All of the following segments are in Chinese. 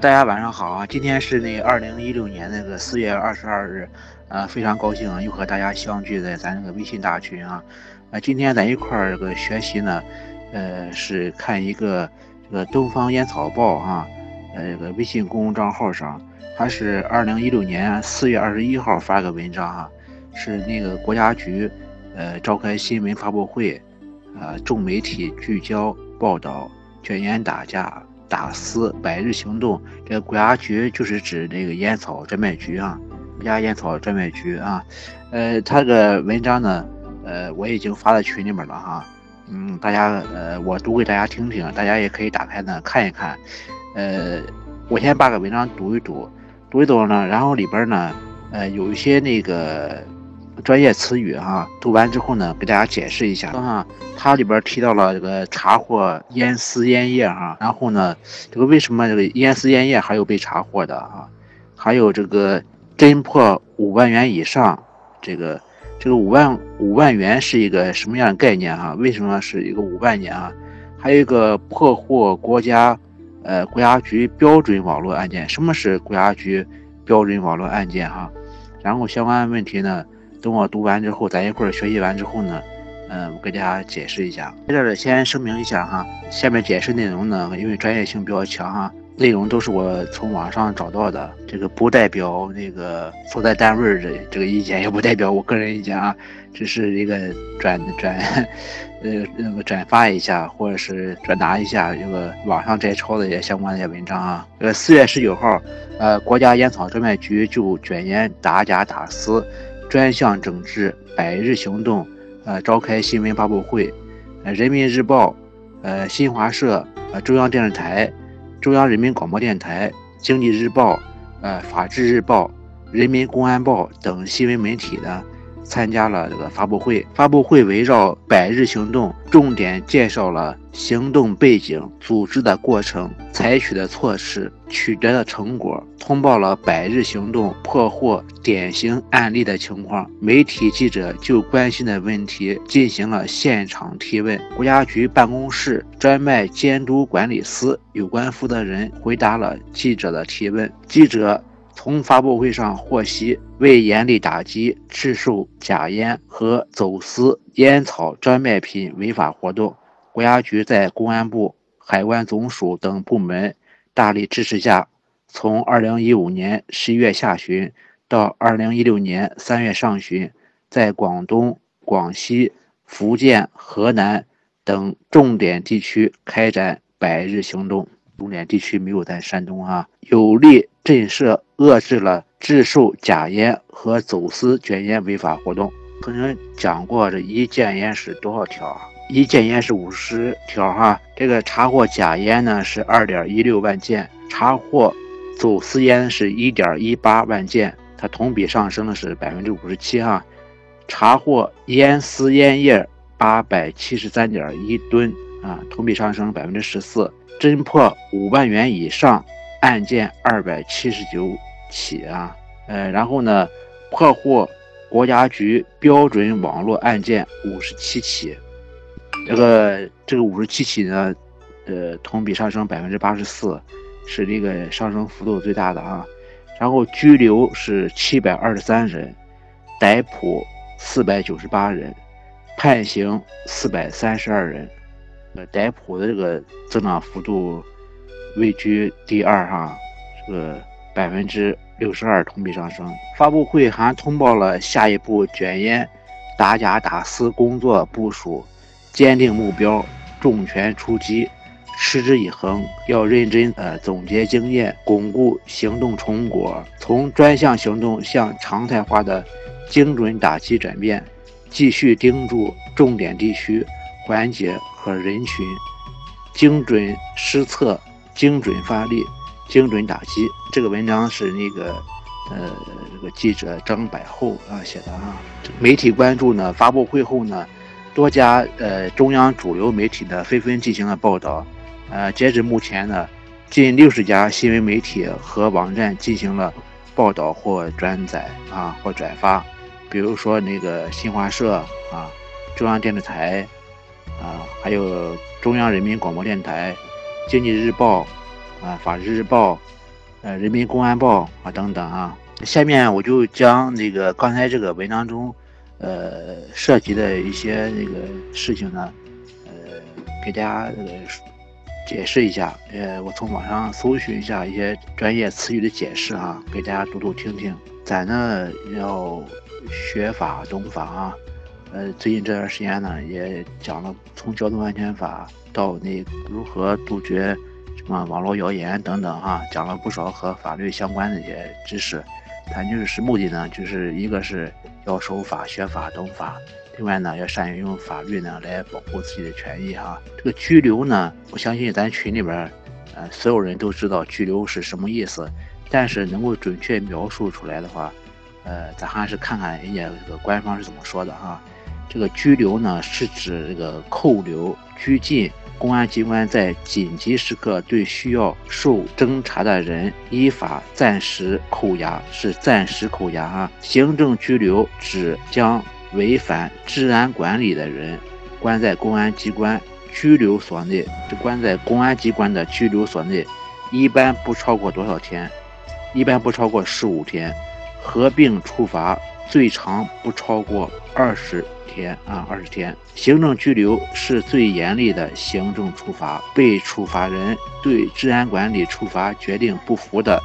大家晚上好啊！今天是那二零一六年那个四月二十二日，呃，非常高兴啊，又和大家相聚在咱这个微信大群啊。呃，今天咱一块儿这个学习呢，呃，是看一个这个东方烟草报啊，呃，这个微信公众账号上，它是二零一六年四月二十一号发个文章哈，是那个国家局呃召开新闻发布会，呃，众媒体聚焦报道卷烟打架。打私百日行动，这个国家局就是指这个烟草专卖局啊，国家烟草专卖局啊，呃，他这个文章呢，呃，我已经发在群里面了哈，嗯，大家呃，我读给大家听听，大家也可以打开呢看一看，呃，我先把个文章读一读，读一读呢，然后里边呢，呃，有一些那个。专业词语哈，读完之后呢，给大家解释一下哈。它里边提到了这个查获烟丝烟叶哈，然后呢，这个为什么这个烟丝烟叶还有被查获的啊？还有这个侦破五万元以上，这个这个五万五万元是一个什么样的概念哈？为什么是一个五万年啊？还有一个破获国家呃国家局标准网络案件，什么是国家局标准网络案件哈？然后相关问题呢？等我读完之后，咱一块儿学习完之后呢，嗯，我给大家解释一下。在这儿先声明一下哈，下面解释内容呢，因为专业性比较强哈，内容都是我从网上找到的，这个不代表那个所在单位的这个意见，也不代表我个人意见啊，只是一个转转，呃，那个转发一下或者是转达一下这个网上摘抄的一些相关的一些文章啊。呃，四月十九号，呃，国家烟草专卖局就卷烟打假打私。专项整治百日行动，呃，召开新闻发布会，呃，人民日报，呃，新华社，呃，中央电视台，中央人民广播电台，经济日报，呃，法制日报，人民公安报等新闻媒体呢。参加了这个发布会，发布会围绕百日行动，重点介绍了行动背景、组织的过程、采取的措施、取得的成果，通报了百日行动破获典型案例的情况。媒体记者就关心的问题进行了现场提问，国家局办公室专卖监督管理司有关负责人回答了记者的提问，记者。从发布会上获悉，为严厉打击制售假烟和走私烟草专卖品违法活动，国家局在公安部、海关总署等部门大力支持下，从2015年11月下旬到2016年3月上旬，在广东、广西、福建、河南等重点地区开展百日行动。重点地区没有在山东啊，有力震慑遏制了制售假烟和走私卷烟违法活动。曾经讲过，这一件烟是多少条啊？一件烟是五十条哈。这个查获假烟呢是二点一六万件，查获走私烟是一点一八万件，它同比上升的是百分之五十七哈。查获烟丝烟叶八百七十三点一吨啊，同比上升百分之十四。侦破五万元以上案件二百七十九起啊，呃，然后呢，破获国家局标准网络案件五十七起，这个这个五十七起呢，呃，同比上升百分之八十四，是这个上升幅度最大的啊。然后拘留是七百二十三人，逮捕四百九十八人，判刑四百三十二人。呃，逮捕的这个增长幅度位居第二哈，这个百分之六十二同比上升。发布会还通报了下一步卷烟打假打私工作部署，坚定目标，重拳出击，持之以恒，要认真呃总结经验，巩固行动成果，从专项行动向常态化的精准打击转变，继续盯住重点地区。环节和人群，精准施策，精准发力，精准打击。这个文章是那个，呃，这个记者张百厚啊写的啊。媒体关注呢，发布会后呢，多家呃中央主流媒体呢纷纷进行了报道。呃，截止目前呢，近六十家新闻媒体和网站进行了报道或转载啊或转发。比如说那个新华社啊，中央电视台。啊，还有中央人民广播电台、经济日报、啊法制日报、呃，人民公安报啊等等啊。下面我就将这个刚才这个文章中，呃，涉及的一些那个事情呢，呃，给大家解释一下。呃，我从网上搜寻一下一些专业词语的解释啊，给大家读读听听。咱呢要学法懂法啊。呃，最近这段时间呢，也讲了从交通安全法到那如何杜绝。什么网络谣言等等哈，讲了不少和法律相关的一些知识。咱就是目的呢，就是一个是要守法、学法、懂法，另外呢，要善于用法律呢来保护自己的权益哈。这个拘留呢，我相信咱群里边，呃，所有人都知道拘留是什么意思，但是能够准确描述出来的话，呃，咱还是看看人家这个官方是怎么说的哈。这个拘留呢，是指这个扣留、拘禁。公安机关在紧急时刻对需要受侦查的人依法暂时扣押，是暂时扣押啊。行政拘留指将违反治安管理的人关在公安机关拘留所内，这关在公安机关的拘留所内，一般不超过多少天？一般不超过十五天，合并处罚，最长不超过二十。天啊，二十天。行政拘留是最严厉的行政处罚。被处罚人对治安管理处罚决定不服的，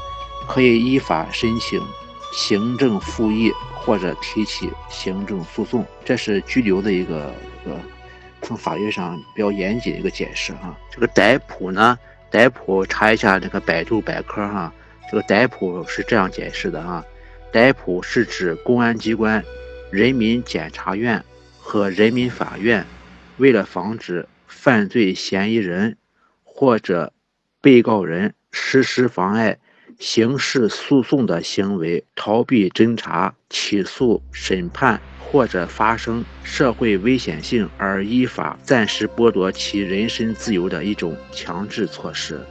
可以依法申请行政复议或者提起行政诉讼。这是拘留的一个呃，从法律上比较严谨的一个解释哈。这个逮捕呢，逮捕查一下这个百度百科哈。这个逮捕是这样解释的啊，逮捕是指公安机关、人民检察院。和人民法院为了防止犯罪嫌疑人或者被告人实施妨碍刑事诉讼的行为，逃避侦查、起诉、审判或者发生社会危险性而依法暂时剥夺其人身自由的一种强制措施。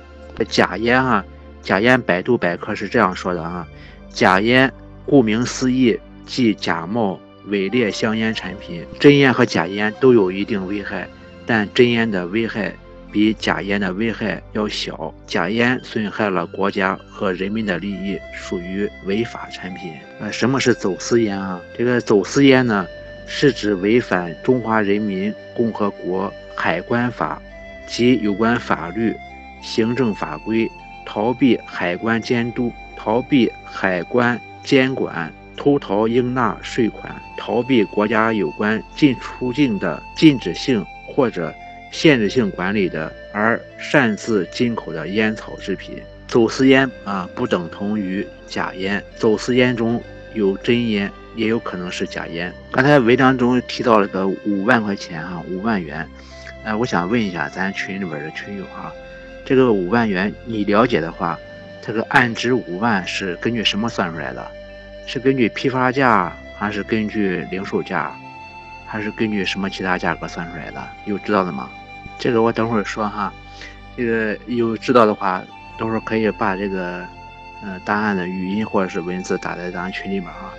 假烟啊，假烟，百度百科是这样说的啊，假烟顾名思义即假冒。伪劣香烟产品，真烟和假烟都有一定危害，但真烟的危害比假烟的危害要小。假烟损害了国家和人民的利益，属于违法产品。呃，什么是走私烟啊？这个走私烟呢，是指违反中华人民共和国海关法及有关法律、行政法规，逃避海关监督，逃避海关监管。偷逃应纳税款，逃避国家有关进出境的禁止性或者限制性管理的，而擅自进口的烟草制品。走私烟啊，不等同于假烟。走私烟中有真烟，也有可能是假烟。刚才文章中提到了个五万块钱啊，五万元。呃，我想问一下咱群里边的群友啊，这个五万元你了解的话，这个案值五万是根据什么算出来的？是根据批发价，还是根据零售价，还是根据什么其他价格算出来的？有知道的吗？这个我等会儿说哈。这个有知道的话，等会儿可以把这个嗯答案的语音或者是文字打在咱群里面啊。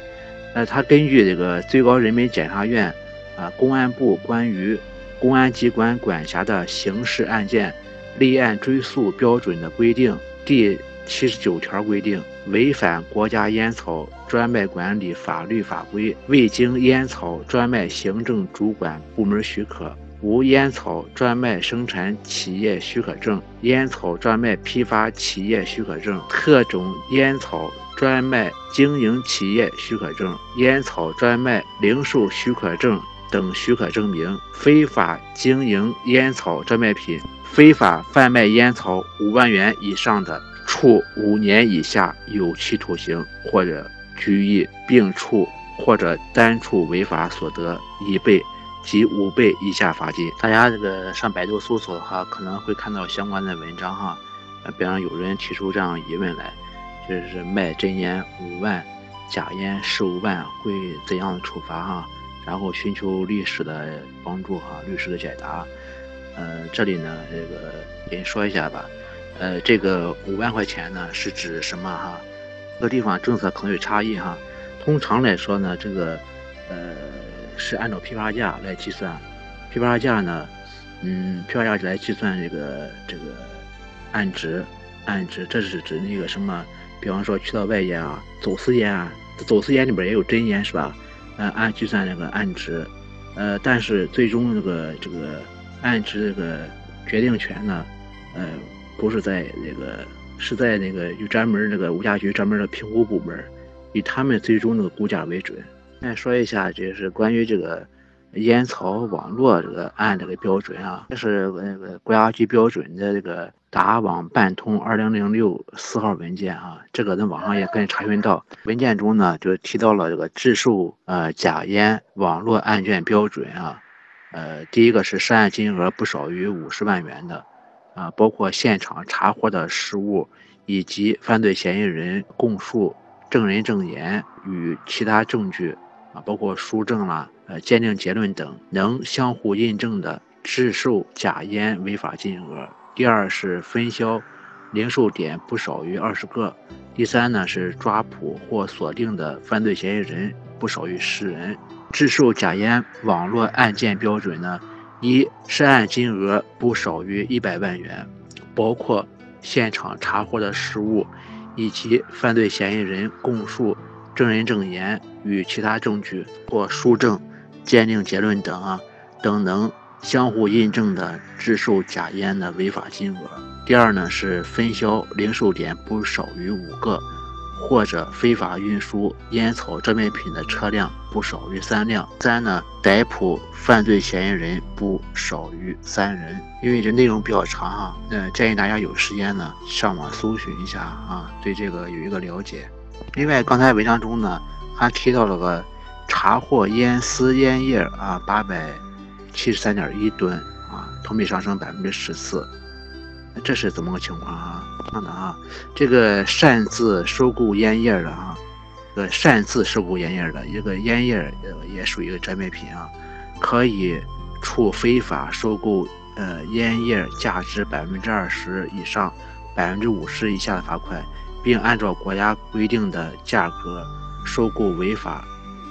呃，他根据这个最高人民检察院啊公安部关于公安机关管辖的刑事案件立案追诉标准的规定第。七十九条规定，违反国家烟草专卖管理法律法规，未经烟草专卖行政主管部门许可，无烟草专卖生产企业许可证、烟草专卖批发企业许可证、特种烟草专卖经营企业许可证、烟草专卖零售许可证等许可证明，非法经营烟草专卖品、非法贩卖烟草五万元以上的。处五年以下有期徒刑或者拘役，并处或者单处违法所得一倍及五倍以下罚金。大家这个上百度搜索的话，可能会看到相关的文章哈。呃，比方有人提出这样疑问来，就是卖真烟五万，假烟十五万会怎样的处罚哈？然后寻求律师的帮助哈，律师的解答。呃，这里呢，这个给你说一下吧。呃，这个五万块钱呢，是指什么哈？各地方政策可能有差异哈。通常来说呢，这个呃是按照批发价来计算。批发价呢，嗯，批发价来计算这个这个按值，按值，这是指那个什么比方说去到外烟啊，走私烟啊，走私烟里边也有真烟是吧？呃，按计算那个按值，呃，但是最终这个这个按值这个决定权呢，呃，不是在那个，是在那个有专门那个物价局专门的评估部门，以他们最终那个估价为准。再说一下，就是关于这个。烟草网络这个案这个标准啊，这是那个国家级标准的这个达网办通二零零六四号文件啊，这个在网上也可以查询到。文件中呢，就提到了这个制售呃假烟网络案卷标准啊，呃，第一个是涉案金额不少于五十万元的，啊，包括现场查获的实物以及犯罪嫌疑人供述、证人证言与其他证据啊，包括书证啦。呃，鉴定结论等能相互印证的制售假烟违法金额。第二是分销零售点不少于二十个。第三呢是抓捕或锁定的犯罪嫌疑人不少于十人。制售假烟网络案件标准呢，一涉案金额不少于一百万元，包括现场查获的实物以及犯罪嫌疑人供述、证人证言与其他证据或书证。鉴定结论等啊等能相互印证的制售假烟的违法金额。第二呢是分销零售点不少于五个，或者非法运输烟草专卖品的车辆不少于三辆。三呢逮捕犯罪嫌疑人不少于三人。因为这内容比较长啊，嗯，建议大家有时间呢上网搜寻一下啊，对这个有一个了解。另外，刚才文章中呢还提到了个。查获烟丝烟叶啊，八百七十三点一吨啊，同比上升百分之十四，这是怎么个情况啊？这样的啊，这个擅自收购烟叶的啊，呃，擅自收购烟叶的一个烟叶呃也属于一个专卖品啊，可以处非法收购呃烟叶价值百分之二十以上百分之五十以下的罚款，并按照国家规定的价格收购违法。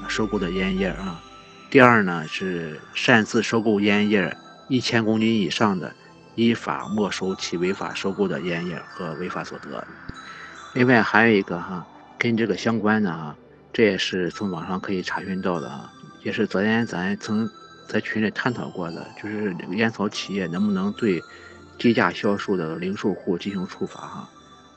收购的烟叶啊，第二呢是擅自收购烟叶一千公斤以上的，依法没收其违法收购的烟叶和违法所得。另外还有一个哈，跟这个相关的哈，这也是从网上可以查询到的啊，也是昨天咱曾在群里探讨过的，就是烟草企业能不能对低价销售的零售户进行处罚哈？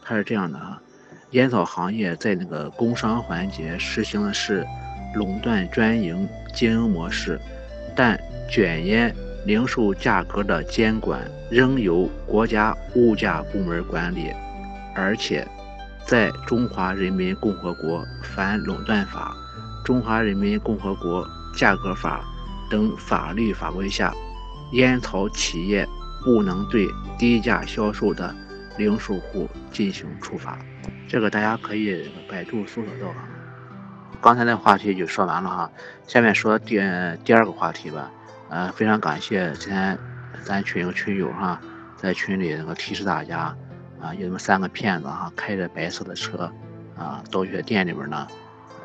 它是这样的哈，烟草行业在那个工商环节实行的是。垄断专营经营模式，但卷烟零售价格的监管仍由国家物价部门管理，而且在《中华人民共和国反垄断法》《中华人民共和国价格法》等法律法规下，烟草企业不能对低价销售的零售户进行处罚。这个大家可以百度搜索到啊。刚才那话题就说完了哈，下面说第第二个话题吧。呃，非常感谢今天咱群有群友哈，在群里那个提示大家啊，有那么三个骗子哈，开着白色的车啊，到一些店里边呢，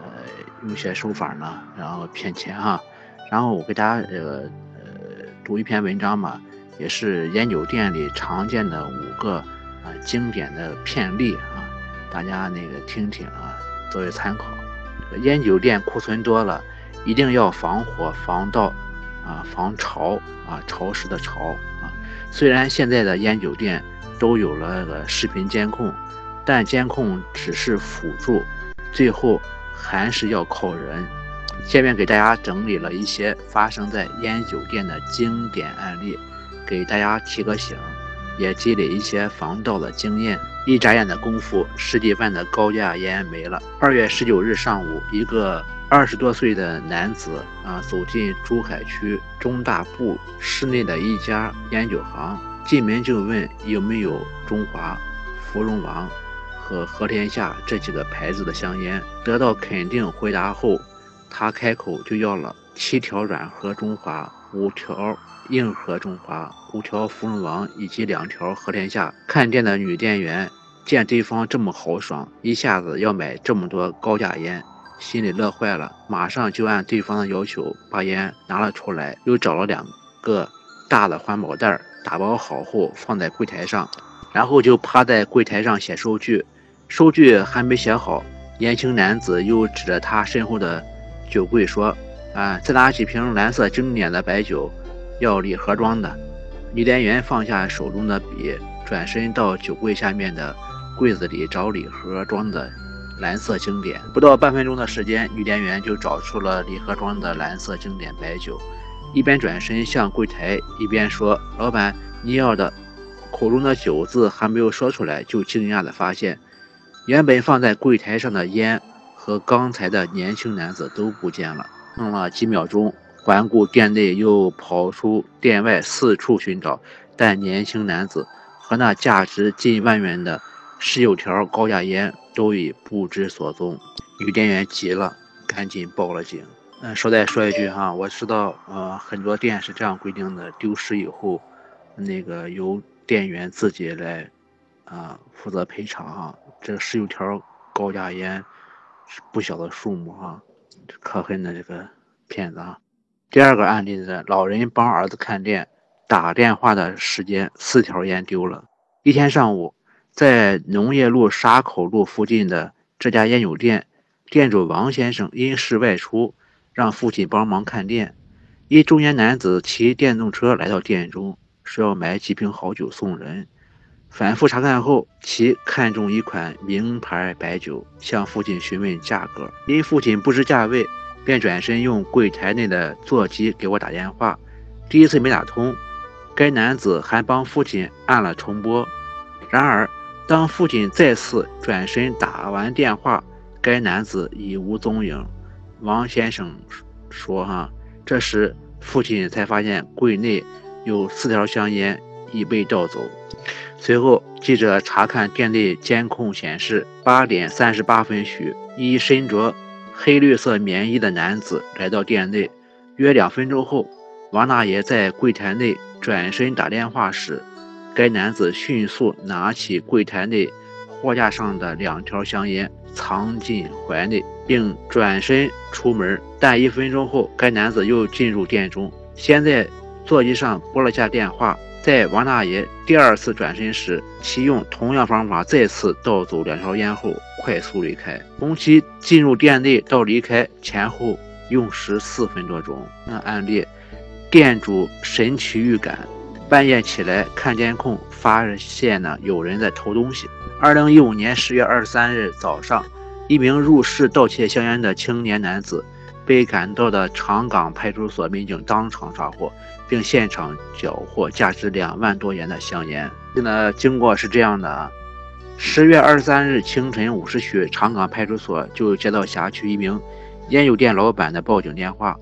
呃，用一些手法呢，然后骗钱哈。然后我给大家这个呃读一篇文章嘛，也是烟酒店里常见的五个啊经典的骗例啊，大家那个听听啊，作为参考。烟酒店库存多了，一定要防火、防盗，啊，防潮，啊，潮湿的潮，啊。虽然现在的烟酒店都有了个视频监控，但监控只是辅助，最后还是要靠人。下面给大家整理了一些发生在烟酒店的经典案例，给大家提个醒。也积累一些防盗的经验。一眨眼的功夫，十几万的高价烟没了。二月十九日上午，一个二十多岁的男子啊，走进珠海区中大部市内的一家烟酒行，进门就问有没有中华、芙蓉王和和天下这几个牌子的香烟。得到肯定回答后，他开口就要了七条软盒中华。五条硬盒中华，五条芙蓉王以及两条和天下。看店的女店员见对方这么豪爽，一下子要买这么多高价烟，心里乐坏了，马上就按对方的要求把烟拿了出来，又找了两个大的环保袋，打包好后放在柜台上，然后就趴在柜台上写收据。收据还没写好，年轻男子又指着他身后的酒柜说：“啊，再拿几瓶蓝色经典的白酒，要礼盒装的。”女店员放下手中的笔，转身到酒柜下面的柜子里找礼盒装的蓝色经典。不到半分钟的时间，女店员就找出了礼盒装的蓝色经典白酒，一边转身向柜台，一边说：“老板，你要的。”口中的“酒”字还没有说出来，就惊讶地发现，原本放在柜台上的烟和刚才的年轻男子都不见了。愣了几秒钟，环顾店内，又跑出店外四处寻找，但年轻男子和那价值近万元的十九条高价烟都已不知所踪。女店员急了，赶紧报了警。嗯，捎带说一句哈，我知道，呃，很多店是这样规定的，丢失以后，那个由店员自己来，啊，负责赔偿哈。这十九条高价烟是不小的数目哈，可恨的这个骗子啊。第二个案例是老人帮儿子看店，打电话的时间四条烟丢了。一天上午，在农业路沙口路附近的这家烟酒店，店主王先生因事外出，让父亲帮忙看店。一中年男子骑电动车来到店中。说要买几瓶好酒送人，反复查看后，其看中一款名牌白酒，向父亲询问价格。因父亲不知价位，便转身用柜台内的座机给我打电话。第一次没打通，该男子还帮父亲按了重拨。然而，当父亲再次转身打完电话，该男子已无踪影。王先生说：“哈，这时父亲才发现柜内。”有四条香烟已被盗走。随后，记者查看店内监控显示，八点三十八分许，一身着黑绿色棉衣的男子来到店内。约两分钟后，王大爷在柜台内转身打电话时，该男子迅速拿起柜台内货架上的两条香烟，藏进怀内，并转身出门。但一分钟后，该男子又进入店中。先在。座机上拨了下电话，在王大爷第二次转身时，其用同样方法再次盗走两条烟后，快速离开。从其进入店内到离开前后用时四分多钟。那案例，店主神奇预感，半夜起来看监控，发现呢有人在偷东西。二零一五年十月二十三日早上，一名入室盗窃香烟的青年男子。被赶到的长岗派出所民警当场抓获，并现场缴获价值两万多元的香烟。那经过是这样的啊，十月二十三日清晨五时许，长岗派出所就接到辖区一名烟酒店老板的报警电话。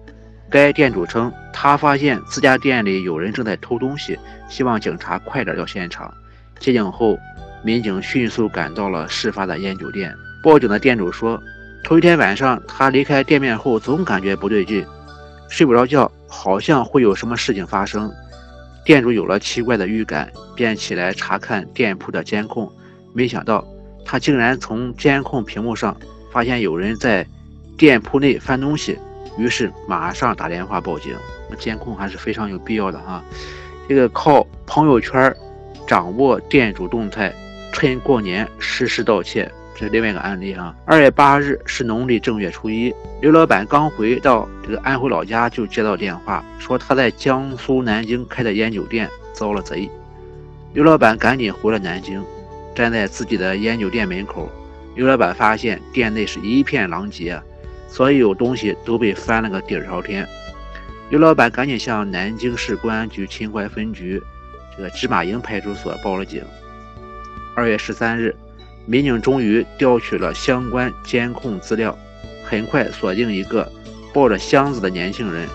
该店主称，他发现自家店里有人正在偷东西，希望警察快点到现场。接警后，民警迅速赶到了事发的烟酒店。报警的店主说。头一天晚上，他离开店面后，总感觉不对劲，睡不着觉，好像会有什么事情发生。店主有了奇怪的预感，便起来查看店铺的监控。没想到，他竟然从监控屏幕上发现有人在店铺内翻东西，于是马上打电话报警。监控还是非常有必要的哈。这个靠朋友圈掌握店主动态，趁过年实施盗窃。这是另外一个案例啊。二月八日是农历正月初一，刘老板刚回到这个安徽老家，就接到电话，说他在江苏南京开的烟酒店遭了贼。刘老板赶紧回了南京，站在自己的烟酒店门口，刘老板发现店内是一片狼藉，所有东西都被翻了个底儿朝天。刘老板赶紧向南京市公安局秦淮分局这个芝麻营派出所报了警。二月十三日。民警终于调取了相关监控资料，很快锁定一个抱着箱子的年轻人。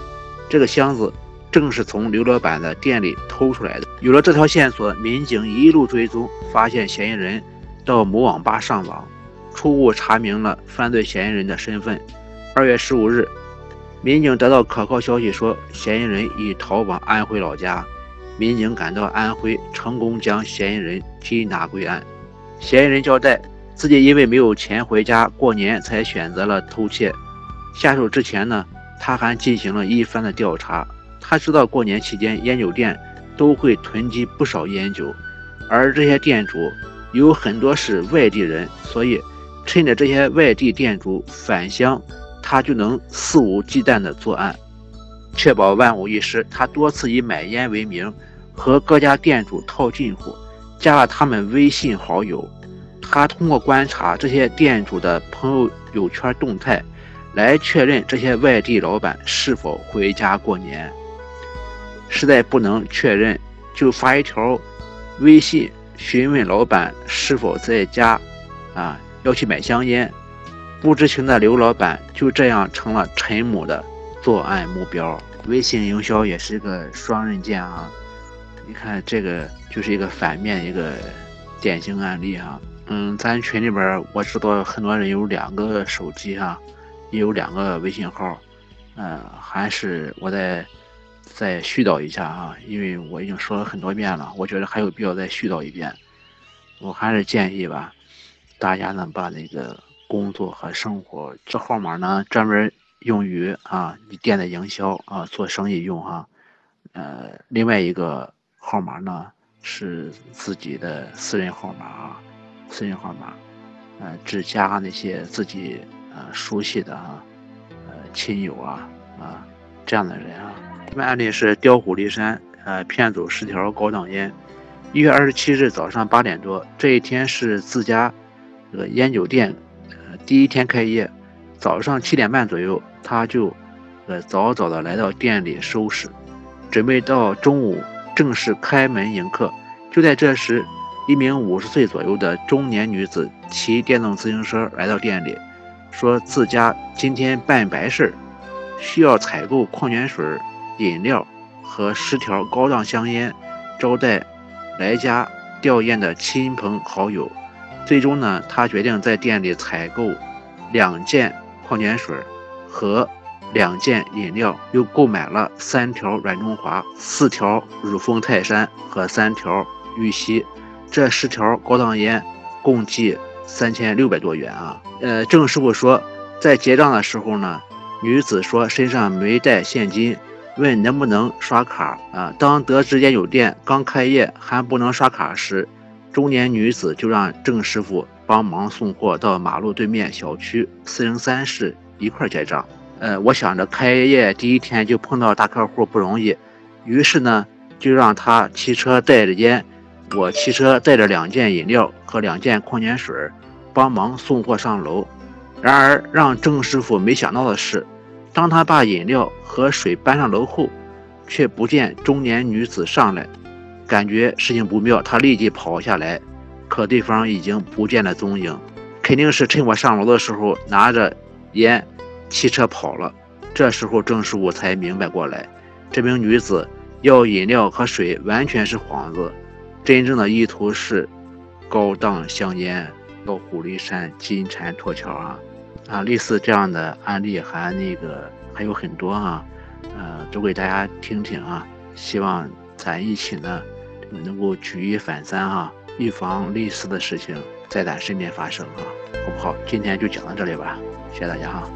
这个箱子正是从刘老板的店里偷出来的。有了这条线索，民警一路追踪，发现嫌疑人到某网吧上网，初步查明了犯罪嫌疑人的身份。二月十五日，民警得到可靠消息说，嫌疑人已逃往安徽老家。民警赶到安徽，成功将嫌疑人缉拿归案。嫌疑人交代，自己因为没有钱回家过年，才选择了偷窃。下手之前呢，他还进行了一番的调查。他知道过年期间烟酒店都会囤积不少烟酒，而这些店主有很多是外地人，所以趁着这些外地店主返乡，他就能肆无忌惮地作案，确保万无一失。他多次以买烟为名，和各家店主套近乎，加了他们微信好友。他通过观察这些店主的朋友圈动态，来确认这些外地老板是否回家过年。实在不能确认，就发一条微信询问老板是否在家，啊，要去买香烟。不知情的刘老板就这样成了陈某的作案目标。微信营销也是一个双刃剑啊！你看这个就是一个反面一个典型案例哈。嗯，咱群里边我知道很多人有两个手机哈，也有两个微信号，嗯，还是我再再絮叨一下啊，因为我已经说了很多遍了，我觉得还有必要再絮叨一遍。我还是建议吧，大家呢把那个工作和生活这号码呢专门用于啊你店的营销啊做生意用哈，呃，另外一个号码呢是自己的私人号码啊。私人号码，呃，只加那些自己呃熟悉的啊，呃亲友啊啊这样的人啊。这边案例是调虎离山，呃骗走十条高档烟。一月二十七日早上八点多，这一天是自家这个烟酒店第一天开业。早上七点半左右，他就呃早早的来到店里收拾，准备到中午正式开门迎客。就在这时。一名五十岁左右的中年女子骑电动自行车来到店里，说自家今天办白事儿，需要采购矿泉水、饮料和十条高档香烟，招待来家吊唁的亲朋好友。最终呢，他决定在店里采购两件矿泉水和两件饮料，又购买了三条软中华、四条乳峰泰山和三条玉溪。这十条高档烟共计三千六百多元啊！呃，郑师傅说，在结账的时候呢，女子说身上没带现金，问能不能刷卡啊？当得知烟酒店刚开业还不能刷卡时，中年女子就让郑师傅帮忙送货到马路对面小区四零三室一块结账。呃，我想着开业第一天就碰到大客户不容易，于是呢，就让他骑车带着烟。我骑车带着两件饮料和两件矿泉水，帮忙送货上楼。然而，让郑师傅没想到的是，当他把饮料和水搬上楼后，却不见中年女子上来。感觉事情不妙，他立即跑下来，可对方已经不见了踪影，肯定是趁我上楼的时候拿着烟，骑车跑了。这时候，郑师傅才明白过来，这名女子要饮料和水完全是幌子。真正的意图是高档香烟，到虎离山金蝉脱壳啊！啊，类似这样的案例还那个还有很多啊，呃，都给大家听听啊。希望咱一起呢能够举一反三哈，预防类似的事情在咱身边发生啊，好不好？今天就讲到这里吧，谢谢大家哈。